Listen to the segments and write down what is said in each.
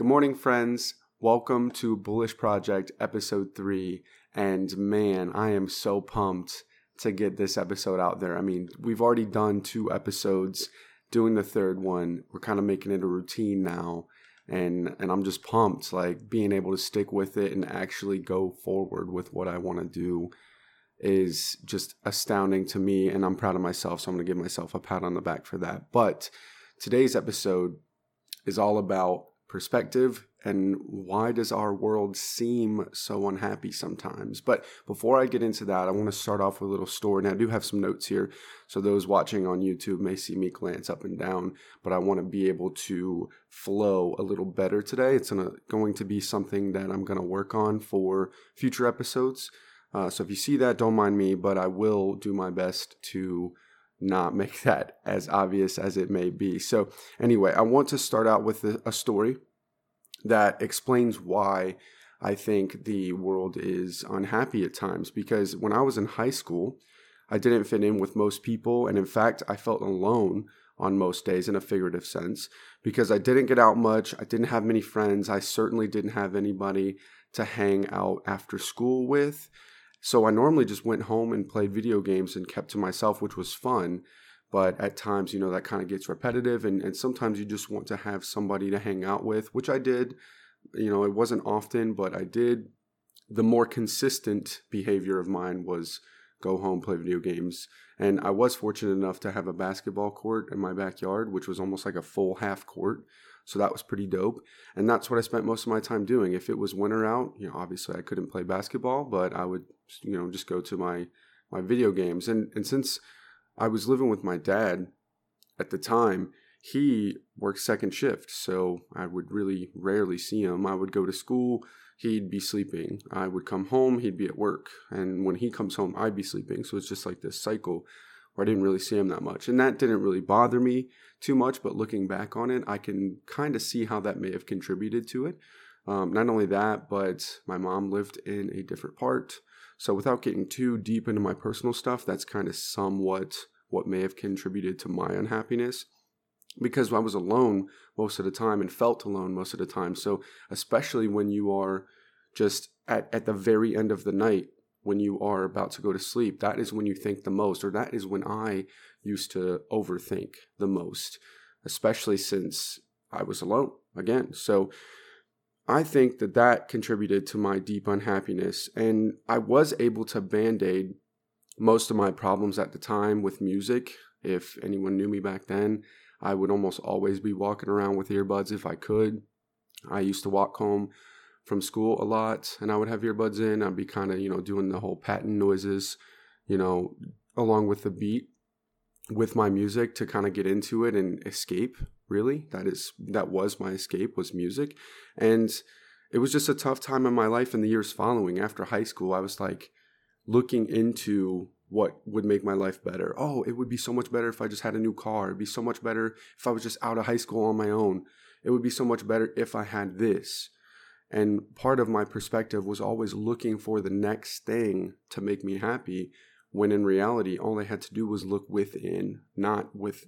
Good morning, friends. Welcome to Bullish Project episode three. And man, I am so pumped to get this episode out there. I mean, we've already done two episodes. Doing the third one, we're kind of making it a routine now. And, and I'm just pumped, like being able to stick with it and actually go forward with what I want to do is just astounding to me. And I'm proud of myself. So I'm going to give myself a pat on the back for that. But today's episode is all about perspective and why does our world seem so unhappy sometimes? But before i get into that i want to start off with a little story. And i do have some notes here so those watching on youtube may see me glance up and down but i want to be able to flow a little better today. It's gonna, going to be something that i'm going to work on for future episodes. Uh, so if you see that don't mind me but i will do my best to not make that as obvious as it may be. So, anyway, I want to start out with a story that explains why I think the world is unhappy at times. Because when I was in high school, I didn't fit in with most people. And in fact, I felt alone on most days in a figurative sense because I didn't get out much. I didn't have many friends. I certainly didn't have anybody to hang out after school with. So I normally just went home and played video games and kept to myself, which was fun. But at times, you know, that kind of gets repetitive. And, and sometimes you just want to have somebody to hang out with, which I did. You know, it wasn't often, but I did. The more consistent behavior of mine was go home, play video games. And I was fortunate enough to have a basketball court in my backyard, which was almost like a full half court. So that was pretty dope. And that's what I spent most of my time doing. If it was winter out, you know, obviously I couldn't play basketball, but I would, you know, just go to my my video games. And and since I was living with my dad at the time, he worked second shift, so I would really rarely see him. I would go to school, he'd be sleeping. I would come home, he'd be at work. And when he comes home, I'd be sleeping. So it's just like this cycle where I didn't really see him that much. And that didn't really bother me too much, but looking back on it, I can kind of see how that may have contributed to it. Um, not only that, but my mom lived in a different part. So without getting too deep into my personal stuff, that's kind of somewhat what may have contributed to my unhappiness because I was alone most of the time and felt alone most of the time. So especially when you are just at, at the very end of the night, when you are about to go to sleep, that is when you think the most, or that is when I used to overthink the most, especially since I was alone again. So I think that that contributed to my deep unhappiness. And I was able to band aid most of my problems at the time with music. If anyone knew me back then, I would almost always be walking around with earbuds if I could. I used to walk home from school a lot and I would have earbuds in. I'd be kind of, you know, doing the whole patent noises, you know, along with the beat with my music to kind of get into it and escape really that is that was my escape was music and it was just a tough time in my life in the years following after high school i was like looking into what would make my life better. Oh it would be so much better if i just had a new car. It'd be so much better if i was just out of high school on my own. It would be so much better if i had this. And part of my perspective was always looking for the next thing to make me happy when in reality all I had to do was look within, not with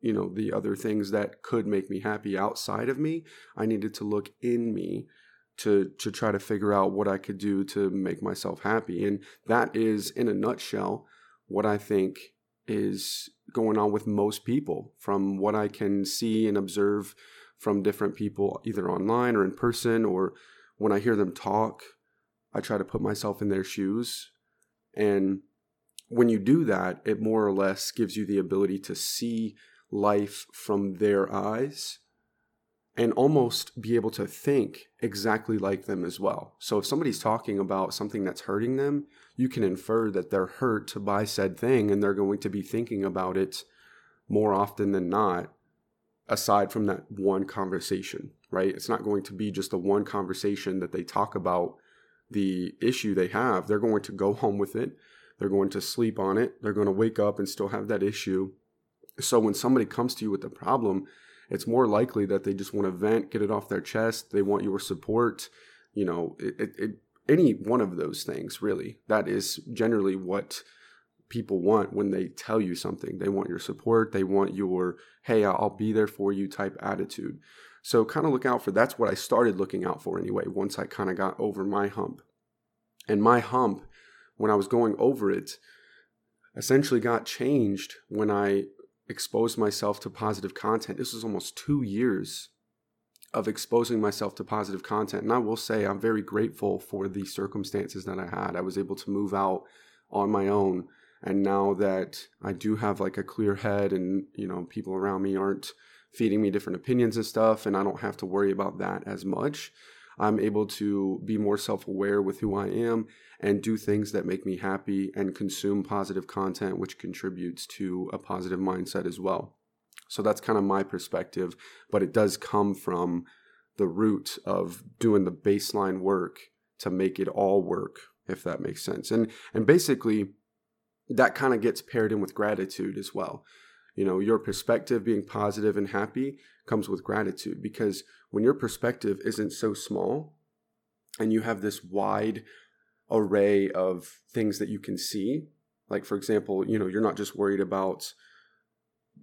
you know the other things that could make me happy outside of me. I needed to look in me to to try to figure out what I could do to make myself happy. And that is in a nutshell what I think is going on with most people. From what I can see and observe from different people either online or in person or when I hear them talk, I try to put myself in their shoes. And when you do that, it more or less gives you the ability to see life from their eyes and almost be able to think exactly like them as well. So if somebody's talking about something that's hurting them, you can infer that they're hurt by said thing and they're going to be thinking about it more often than not aside from that one conversation, right? It's not going to be just a one conversation that they talk about the issue they have. They're going to go home with it they're going to sleep on it. They're going to wake up and still have that issue. So when somebody comes to you with a problem, it's more likely that they just want to vent, get it off their chest. They want your support. You know, it, it, it, any one of those things, really. That is generally what people want when they tell you something. They want your support. They want your, hey, I'll be there for you type attitude. So kind of look out for that's what I started looking out for anyway, once I kind of got over my hump. And my hump, when I was going over it, essentially got changed when I exposed myself to positive content. This was almost two years of exposing myself to positive content. And I will say I'm very grateful for the circumstances that I had. I was able to move out on my own. And now that I do have like a clear head and, you know, people around me aren't feeding me different opinions and stuff, and I don't have to worry about that as much, I'm able to be more self aware with who I am and do things that make me happy and consume positive content, which contributes to a positive mindset as well. So that's kind of my perspective, but it does come from the root of doing the baseline work to make it all work, if that makes sense. And and basically that kind of gets paired in with gratitude as well. You know, your perspective being positive and happy comes with gratitude because when your perspective isn't so small and you have this wide array of things that you can see, like for example, you know, you're not just worried about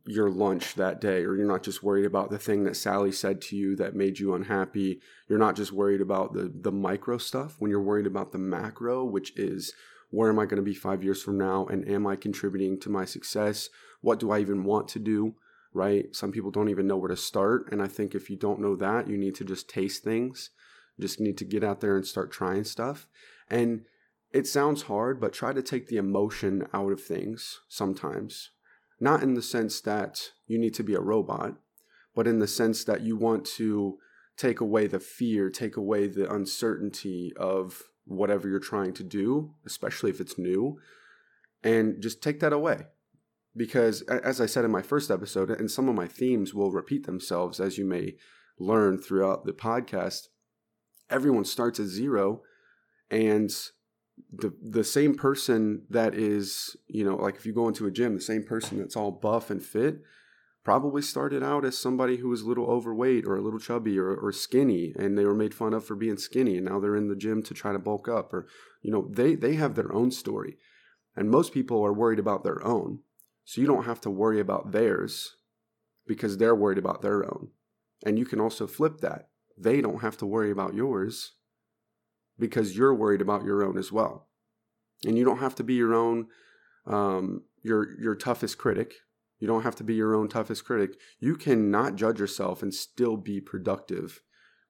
your lunch that day, or you're not just worried about the thing that Sally said to you that made you unhappy. You're not just worried about the the micro stuff when you're worried about the macro, which is where am I going to be five years from now, and am I contributing to my success? What do I even want to do? right? Some people don't even know where to start. And I think if you don't know that, you need to just taste things. You just need to get out there and start trying stuff. And it sounds hard, but try to take the emotion out of things sometimes. Not in the sense that you need to be a robot, but in the sense that you want to take away the fear, take away the uncertainty of whatever you're trying to do, especially if it's new, and just take that away because as I said in my first episode, and some of my themes will repeat themselves as you may learn throughout the podcast, everyone starts at zero and the the same person that is, you know, like if you go into a gym, the same person that's all buff and fit probably started out as somebody who was a little overweight or a little chubby or, or skinny and they were made fun of for being skinny and now they're in the gym to try to bulk up or you know they they have their own story. And most people are worried about their own so you don't have to worry about theirs because they're worried about their own. And you can also flip that. They don't have to worry about yours because you're worried about your own as well. And you don't have to be your own um, your your toughest critic. You don't have to be your own toughest critic. You can not judge yourself and still be productive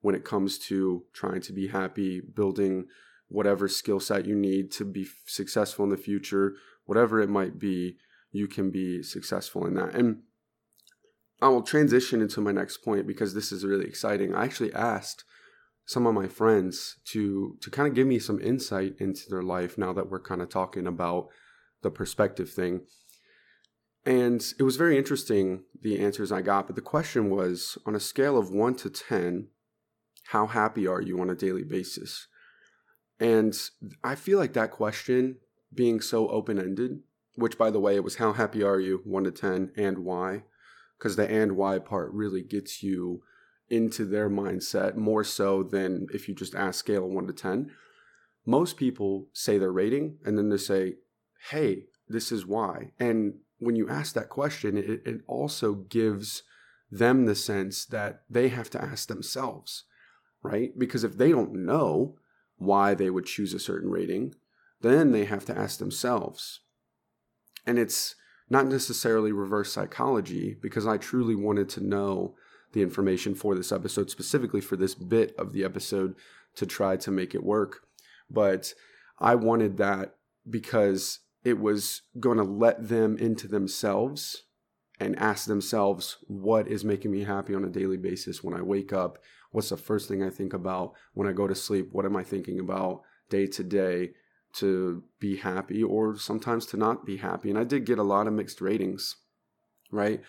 when it comes to trying to be happy, building whatever skill set you need to be successful in the future, whatever it might be you can be successful in that. And I will transition into my next point because this is really exciting. I actually asked some of my friends to to kind of give me some insight into their life now that we're kind of talking about the perspective thing. And it was very interesting the answers I got, but the question was on a scale of 1 to 10, how happy are you on a daily basis? And I feel like that question being so open-ended which by the way it was how happy are you 1 to 10 and why? Because the and why part really gets you into their mindset more so than if you just ask scale 1 to 10 most people say their rating and then they say hey this is why. And when you ask that question it, it also gives them the sense that they have to ask themselves right? Because if they don't know why they would choose a certain rating then they have to ask themselves and it's not necessarily reverse psychology because I truly wanted to know the information for this episode, specifically for this bit of the episode to try to make it work. But I wanted that because it was going to let them into themselves and ask themselves what is making me happy on a daily basis when I wake up? What's the first thing I think about when I go to sleep? What am I thinking about day to day? To be happy or sometimes to not be happy. And I did get a lot of mixed ratings, right?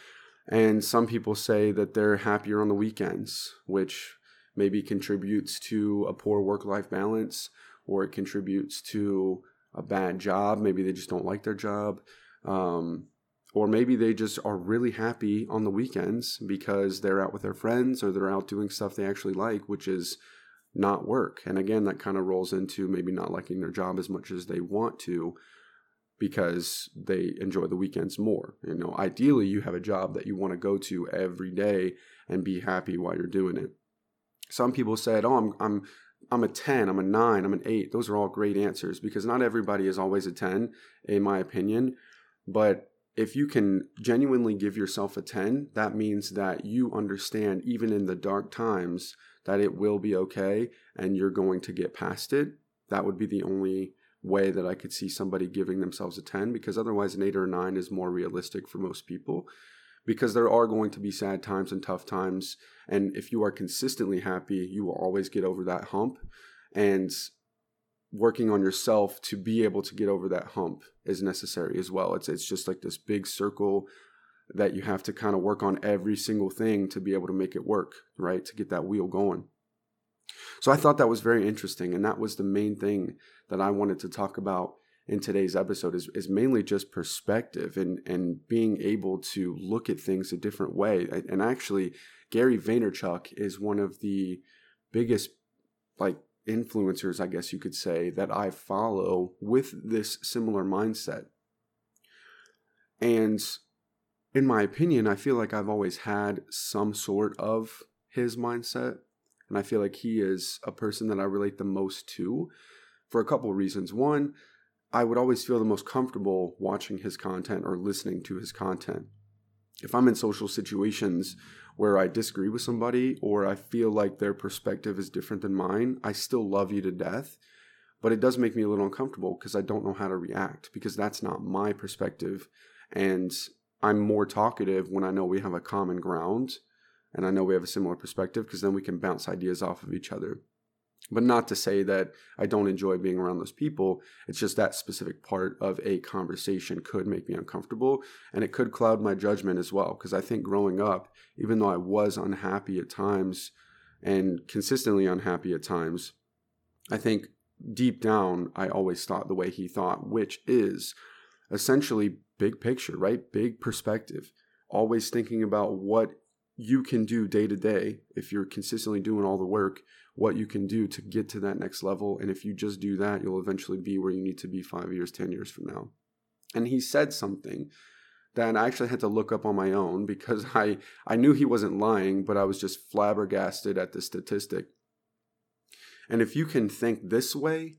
And some people say that they're happier on the weekends, which maybe contributes to a poor work life balance or it contributes to a bad job. Maybe they just don't like their job. Um, or maybe they just are really happy on the weekends because they're out with their friends or they're out doing stuff they actually like, which is not work. And again, that kind of rolls into maybe not liking their job as much as they want to because they enjoy the weekends more. You know, ideally you have a job that you want to go to every day and be happy while you're doing it. Some people said, "Oh, I'm I'm I'm a 10, I'm a 9, I'm an 8." Those are all great answers because not everybody is always a 10 in my opinion, but if you can genuinely give yourself a 10, that means that you understand even in the dark times that it will be okay and you're going to get past it. That would be the only way that I could see somebody giving themselves a 10 because otherwise an 8 or a 9 is more realistic for most people because there are going to be sad times and tough times and if you are consistently happy you will always get over that hump and working on yourself to be able to get over that hump is necessary as well it's it's just like this big circle that you have to kind of work on every single thing to be able to make it work right to get that wheel going so I thought that was very interesting. And that was the main thing that I wanted to talk about in today's episode is, is mainly just perspective and, and being able to look at things a different way. And actually, Gary Vaynerchuk is one of the biggest like influencers, I guess you could say, that I follow with this similar mindset. And in my opinion, I feel like I've always had some sort of his mindset. And I feel like he is a person that I relate the most to for a couple of reasons. One, I would always feel the most comfortable watching his content or listening to his content. If I'm in social situations where I disagree with somebody or I feel like their perspective is different than mine, I still love you to death. But it does make me a little uncomfortable because I don't know how to react because that's not my perspective. And I'm more talkative when I know we have a common ground and I know we have a similar perspective because then we can bounce ideas off of each other. But not to say that I don't enjoy being around those people. It's just that specific part of a conversation could make me uncomfortable and it could cloud my judgment as well. Because I think growing up, even though I was unhappy at times and consistently unhappy at times, I think deep down, I always thought the way he thought, which is essentially big picture, right? Big perspective. Always thinking about what you can do day to day if you're consistently doing all the work what you can do to get to that next level. And if you just do that you'll eventually be where you need to be 5 years 10 years from now. And he said something that I actually had to look up on my own because I I knew he wasn't lying but I was just flabbergasted at the statistic. And if you can think this way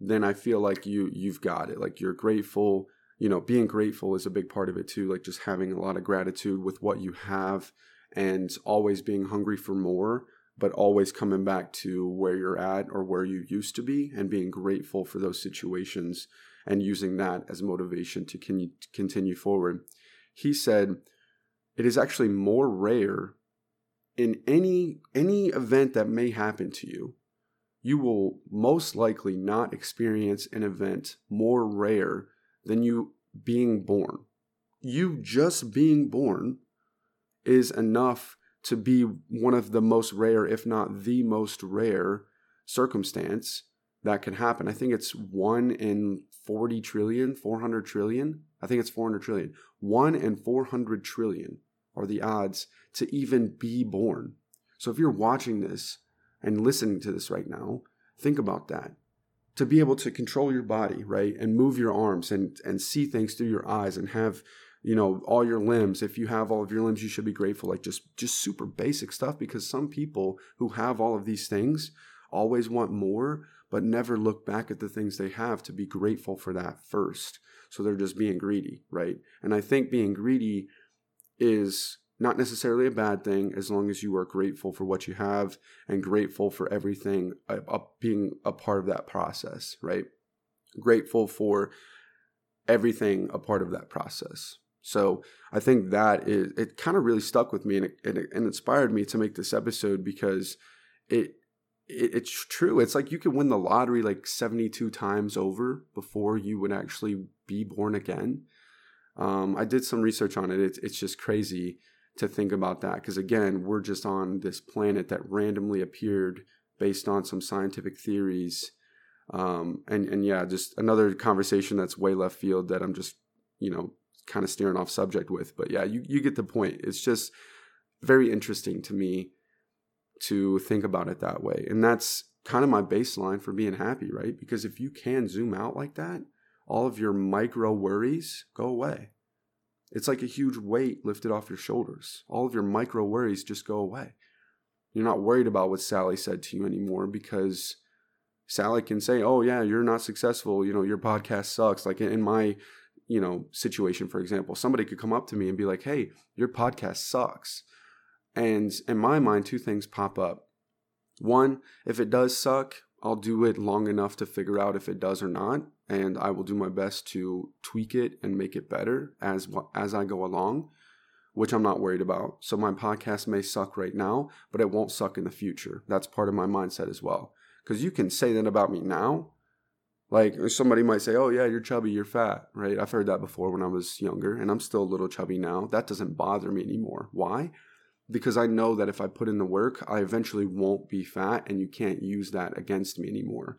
then I feel like you you've got it. Like you're grateful you know being grateful is a big part of it too like just having a lot of gratitude with what you have and always being hungry for more, but always coming back to where you're at or where you used to be and being grateful for those situations and using that as motivation to continue forward. He said, it is actually more rare in any any event that may happen to you you will most likely not experience an event more rare than you being born you just being born is enough to be one of the most rare, if not the most rare, circumstance that can happen. I think it's one in 40 trillion, 400 trillion. I think it's 400 trillion. One in 400 trillion are the odds to even be born. So if you're watching this and listening to this right now, think about that. To be able to control your body, right, and move your arms and, and see things through your eyes and have you know all your limbs. If you have all of your limbs you should be grateful like just just super basic stuff because some people who have all of these things always want more but never look back at the things they have to be grateful for that first. So they're just being greedy right? And i think being greedy is not necessarily a bad thing as long as you are grateful for what you have and grateful for everything uh, being a part of that process right grateful for everything a part of that process so I think that is it kind of really stuck with me and it, and it, inspired me to make this episode because it, it it's true. It's like you can win the lottery like 72 times over before you would actually be born again. Um, I did some research on it. It's it's just crazy to think about that because again, we're just on this planet that randomly appeared based on some scientific theories. Um, and and yeah, just another conversation that's way left field that I'm just you know kind of steering off subject with. But yeah, you, you get the point. It's just very interesting to me to think about it that way. And that's kind of my baseline for being happy, right? Because if you can zoom out like that, all of your micro worries go away. It's like a huge weight lifted off your shoulders. All of your micro worries just go away. You're not worried about what Sally said to you anymore because Sally can say, "Oh yeah, you're not successful. You know, your podcast sucks." Like in my, you know, situation, for example, somebody could come up to me and be like, "Hey, your podcast sucks." And in my mind, two things pop up. One, if it does suck, I'll do it long enough to figure out if it does or not, and I will do my best to tweak it and make it better as as I go along, which I'm not worried about. So my podcast may suck right now, but it won't suck in the future. That's part of my mindset as well. Cuz you can say that about me now. Like somebody might say, "Oh yeah, you're chubby, you're fat." Right? I've heard that before when I was younger, and I'm still a little chubby now. That doesn't bother me anymore. Why? Because I know that if I put in the work, I eventually won't be fat and you can't use that against me anymore.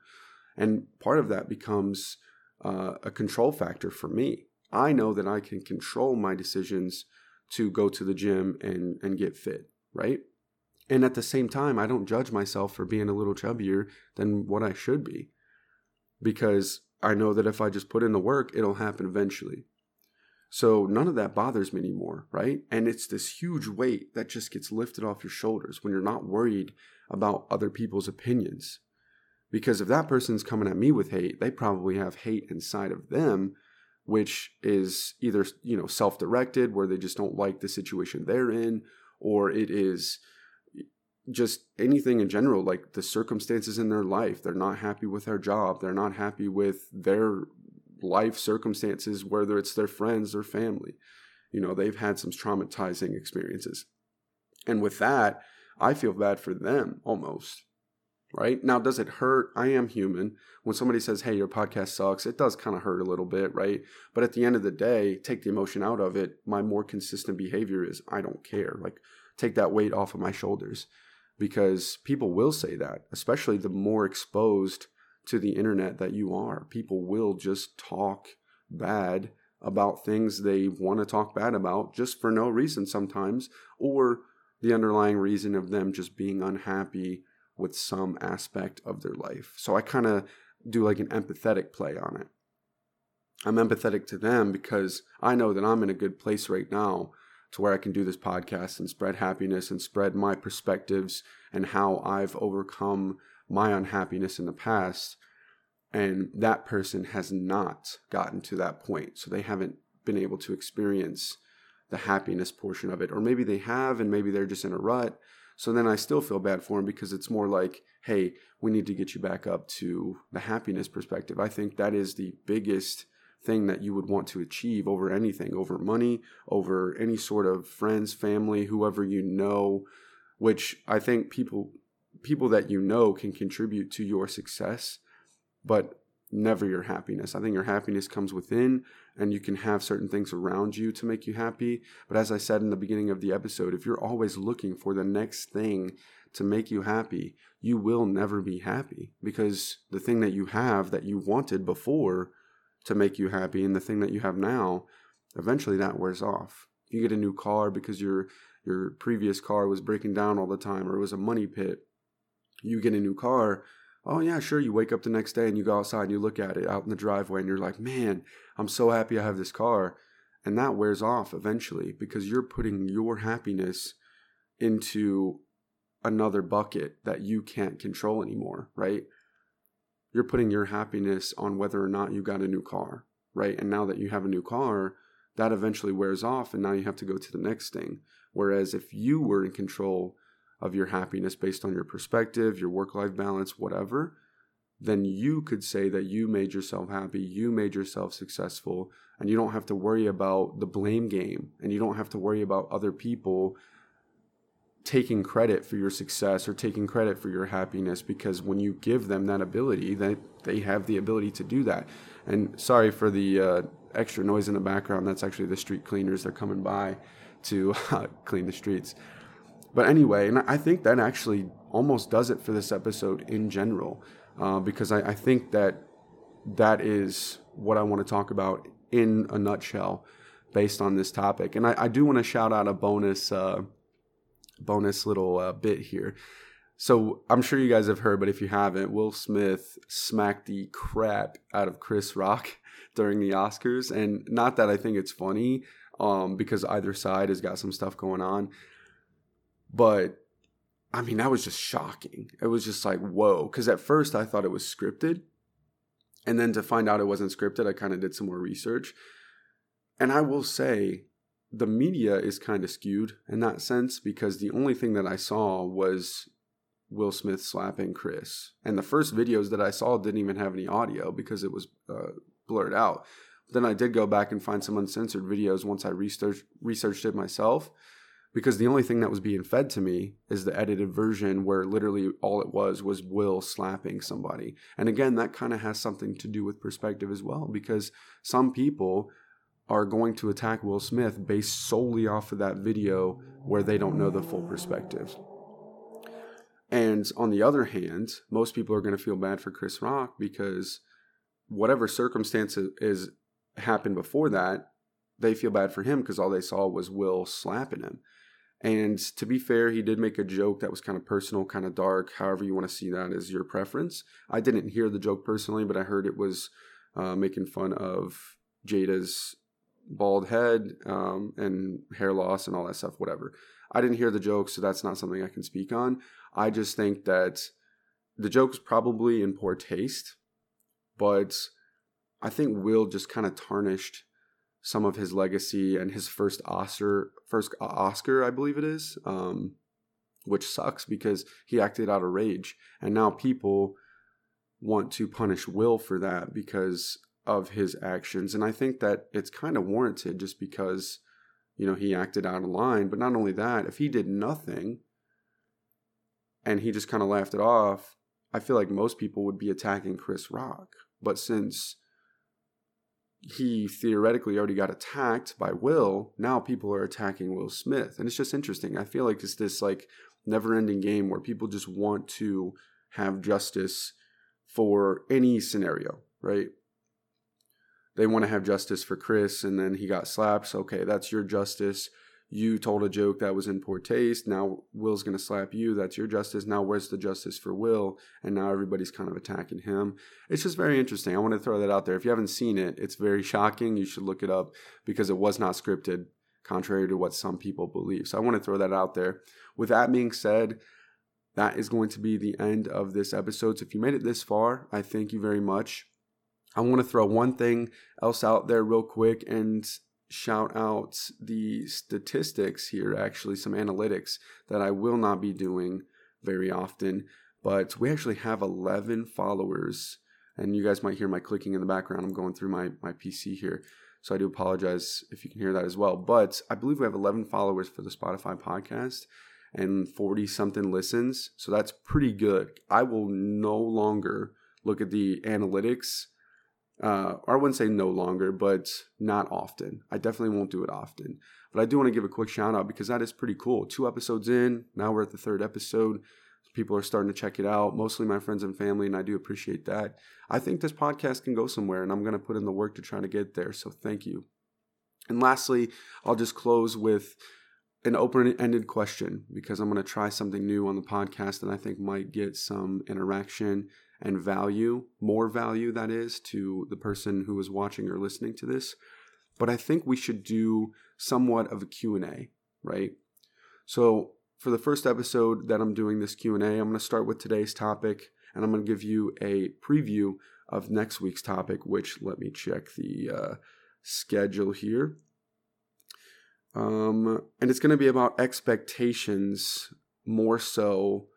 And part of that becomes uh, a control factor for me. I know that I can control my decisions to go to the gym and, and get fit, right? And at the same time, I don't judge myself for being a little chubbier than what I should be because I know that if I just put in the work, it'll happen eventually. So none of that bothers me anymore, right? And it's this huge weight that just gets lifted off your shoulders when you're not worried about other people's opinions. Because if that person's coming at me with hate, they probably have hate inside of them, which is either, you know, self-directed where they just don't like the situation they're in, or it is just anything in general, like the circumstances in their life. They're not happy with their job. They're not happy with their life circumstances, whether it's their friends or family. You know, they've had some traumatizing experiences. And with that, I feel bad for them almost. Right? Now, does it hurt? I am human. When somebody says, hey, your podcast sucks, it does kind of hurt a little bit, right? But at the end of the day, take the emotion out of it. My more consistent behavior is I don't care. Like, take that weight off of my shoulders because people will say that, especially the more exposed to the internet that you are. People will just talk bad about things they want to talk bad about just for no reason sometimes, or the underlying reason of them just being unhappy with some aspect of their life. So I kind of do like an empathetic play on it. I'm empathetic to them because I know that I'm in a good place right now to where I can do this podcast and spread happiness and spread my perspectives and how I've overcome my unhappiness in the past and that person has not gotten to that point. So they haven't been able to experience the happiness portion of it. Or maybe they have and maybe they're just in a rut. So then i still feel bad for them because it's more like hey we need to get you back up to the happiness perspective. I think that is the biggest thing that you would want to achieve over anything over money over any sort of friends family whoever you know which i think people people that you know can contribute to your success, but never your happiness. I think your happiness comes within, and you can have certain things around you to make you happy. But as I said in the beginning of the episode, if you're always looking for the next thing to make you happy, you will never be happy because the thing that you have that you wanted before to make you happy and the thing that you have now, eventually that wears off. You get a new car because your your previous car was breaking down all the time or it was a money pit you get a new car, oh yeah, sure. You wake up the next day and you go outside and you look at it out in the driveway and you're like, man, I'm so happy I have this car. And that wears off eventually because you're putting your happiness into another bucket that you can't control anymore, right? You're putting your happiness on whether or not you got a new car, right? And now that you have a new car, that eventually wears off and now you have to go to the next thing. Whereas if you were in control of your happiness based on your perspective, your work life balance, whatever, then you could say that you made yourself happy, you made yourself successful, and you don't have to worry about the blame game and you don't have to worry about other people taking credit for your success or taking credit for your happiness because when you give them that ability that they have the ability to do that. And sorry for the uh, extra noise in the background that's actually the street cleaners they're coming by to uh, clean the streets but anyway, and I think that actually almost does it for this episode in general, uh, because I, I, think that that is what I want to talk about in a nutshell, based on this topic. And I, I do want to shout out a bonus, uh, bonus little uh, bit here. So I'm sure you guys have heard, but if you haven't, Will Smith smacked the crap out of Chris Rock during the Oscars, and not that I think it's funny, um, because either side has got some stuff going on, but I mean that was just shocking. It was just like whoa, because at first I thought it was scripted, and then to find out it wasn't scripted, I kind of did some more research, and I will say the media is kind of skewed in that sense because the only thing that I saw was Will Smith slapping Chris. And the first videos that I saw didn't even have any audio because it was uh, blurred out. Then I did go back and find some uncensored videos once I researched researched it myself because the only thing that was being fed to me is the edited version where literally all it was was Will slapping somebody. And again, that kind of has something to do with perspective as well because some people are going to attack Will Smith based solely off of that video where they don't know the full perspective. And on the other hand, most people are going to feel bad for Chris Rock because whatever circumstances is happened before that, they feel bad for him because all they saw was Will slapping him. And to be fair, he did make a joke that was kind of personal, kind of dark. However, you want to see that as your preference. I didn't hear the joke personally, but I heard it was uh, making fun of Jada's bald head um, and hair loss and all that stuff, whatever. I didn't hear the joke, so that's not something I can speak on. I just think that the joke's probably in poor taste, but I think Will just kind of tarnished some of his legacy and his first Oscar, first Oscar, I believe it is, um, which sucks because he acted out of rage, and now people want to punish Will for that because of his actions, and I think that it's kind of warranted just because you know he acted out of line. But not only that, if he did nothing and he just kind of laughed it off, I feel like most people would be attacking Chris Rock. But since he theoretically already got attacked by Will, now people are attacking Will Smith. And it's just interesting. I feel like it's this like never ending game where people just want to have justice for any scenario, right? They want to have justice for Chris and then he got slapped. So, okay, that's your justice you told a joke that was in poor taste. Now Will's going to slap you. That's your justice. Now where's the justice for Will? And now everybody's kind of attacking him. It's just very interesting. I want to throw that out there. If you haven't seen it, it's very shocking. You should look it up because it was not scripted, contrary to what some people believe. So I want to throw that out there. With that being said, that is going to be the end of this episode. So if you made it this far, I thank you very much. I want to throw one thing else out there real quick and shout out the statistics here, actually, some analytics that I will not be doing very often. But we actually have 11 followers, and you guys might hear my clicking in the background. I'm going through my, my PC here. So I do apologize if you can hear that as well. But I believe we have 11 followers for the Spotify podcast and 40 something listens. So that's pretty good. I will no longer look at the analytics uh, or I wouldn't say no longer, but not often. I definitely won't do it often. But I do want to give a quick shout out because that is pretty cool. Two episodes in, now we're at the third episode. People are starting to check it out, mostly my friends and family, and I do appreciate that. I think this podcast can go somewhere, and I'm going to put in the work to try to get there. So thank you. And lastly, I'll just close with an open ended question because I'm going to try something new on the podcast that I think might get some interaction and value, more value that is, to the person who is watching or listening to this. But I think we should do somewhat of a Q&A, right? So for the first episode that I'm doing this Q&A, I'm going to start with today's topic and I'm going to give you a preview of next week's topic, which let me check the uh, schedule here. Um, and it's going to be about expectations more so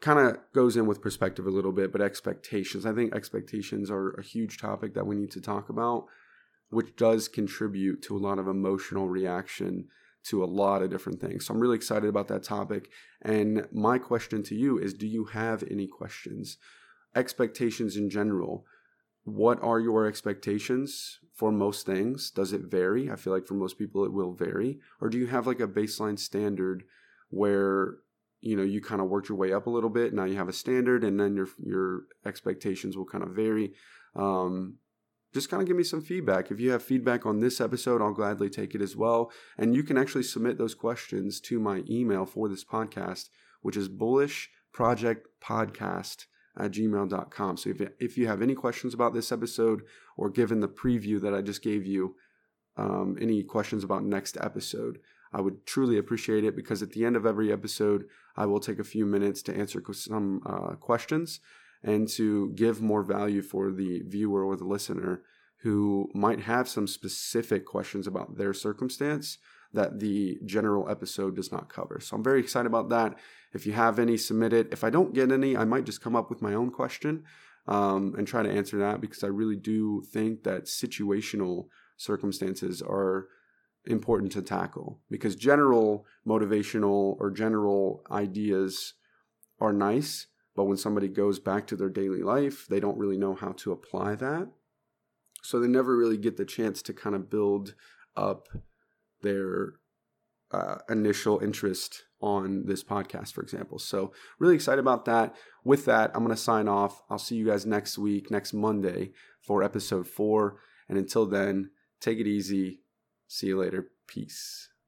kind of goes in with perspective a little bit, but expectations. I think expectations are a huge topic that we need to talk about, which does contribute to a lot of emotional reaction to a lot of different things. So I'm really excited about that topic. And my question to you is do you have any questions? Expectations in general. What are your expectations for most things? Does it vary? I feel like for most people it will vary. Or do you have like a baseline standard where you know you kind of worked your way up a little bit now you have a standard and then your your expectations will kind of vary um, just kind of give me some feedback if you have feedback on this episode i'll gladly take it as well and you can actually submit those questions to my email for this podcast which is bullish projectpodcast at gmail.com. So if, if you have any questions about this episode or given the preview that I just gave you, um, any questions about next episode, I would truly appreciate it because at the end of every episode, I will take a few minutes to answer some uh, questions and to give more value for the viewer or the listener who might have some specific questions about their circumstance that the general episode does not cover. So I'm very excited about that. If you have any, submit it. If I don't get any, I might just come up with my own question um, and try to answer that because I really do think that situational circumstances are important to tackle because general motivational or general ideas are nice, but when somebody goes back to their daily life, they don't really know how to apply that. So they never really get the chance to kind of build up their uh, initial interest on this podcast, for example. So, really excited about that. With that, I'm going to sign off. I'll see you guys next week, next Monday, for episode four. And until then, take it easy. See you later. Peace.